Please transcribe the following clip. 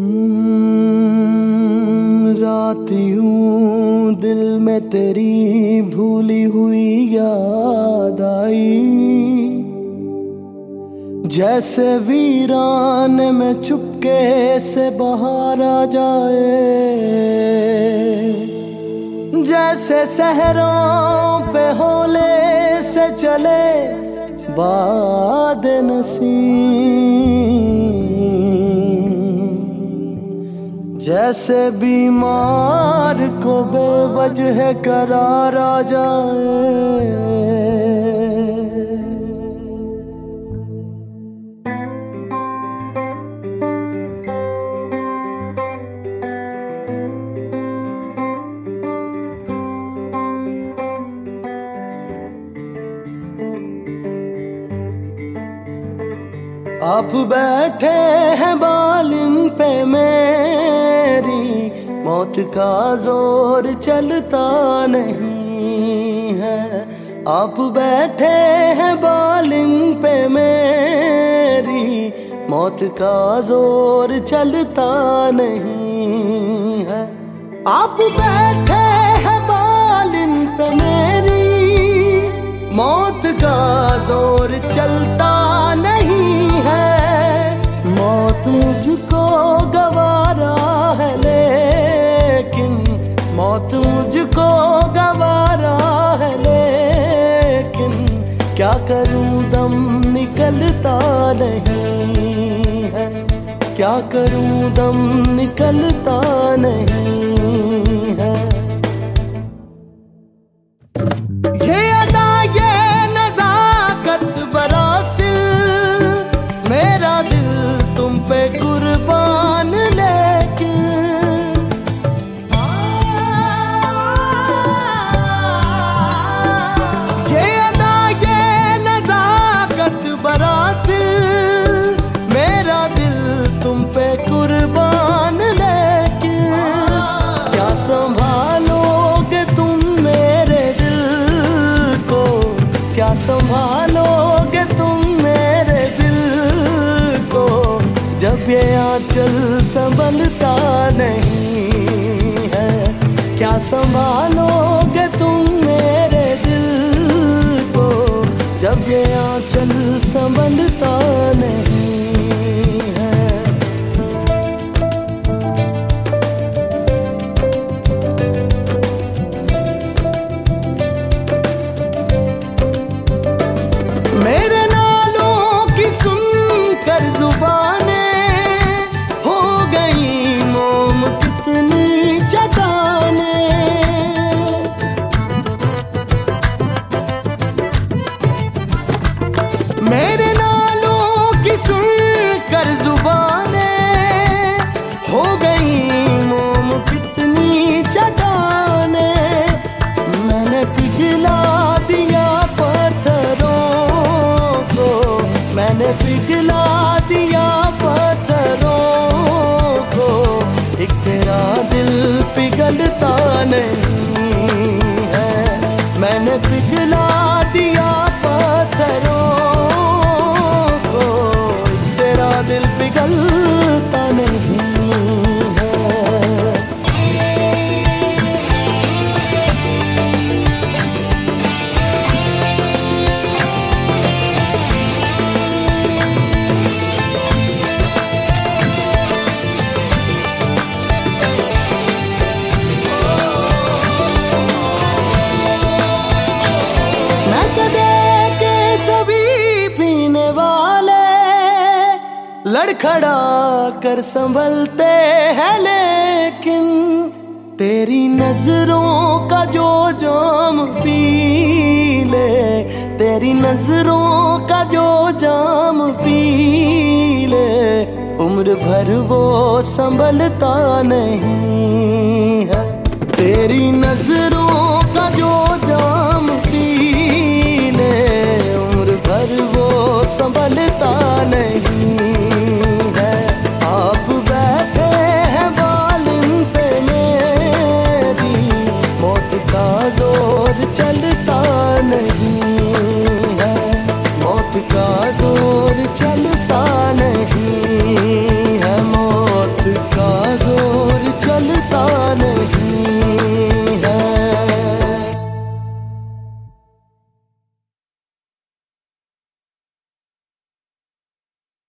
हम्म, रात यूँ दिल में तेरी भूली हुई याद आई। जैसे वीरान में चुपके से बाहर आ जाए। जैसे सहरों पे होले से चले बाद नसीम जैसे बीमार को बेवजह करार जाए। आप बैठे हैं बालिन पे मेरी, मौत का ज़ोर चलता नहीं है। आप बैठे हैं बालिन पे मेरी, मौत का ज़ोर चलता नहीं है। आप बैठे हैं बालिन पे मेरी, मौत का ज़ोर चलता क्या करूँ दम निकलता नहीं है? क्या करूँ दम निकलता ये संभलता नहीं है। क्या संभालोगे पिघला दिया पत्थरों को। एक तेरा दिल पिघलता नहीं है। मैंने पिघला लड़खड़ा कर संभलते हैं, लेकिन तेरी नज़रों का जो जाम पी ले, तेरी नज़रों का जो जाम पी ले, उम्र भर वो संभलता नहीं है। तेरी नज़रों का जो जाम पी ले, उम्र भर वो संभलता नहीं नहीं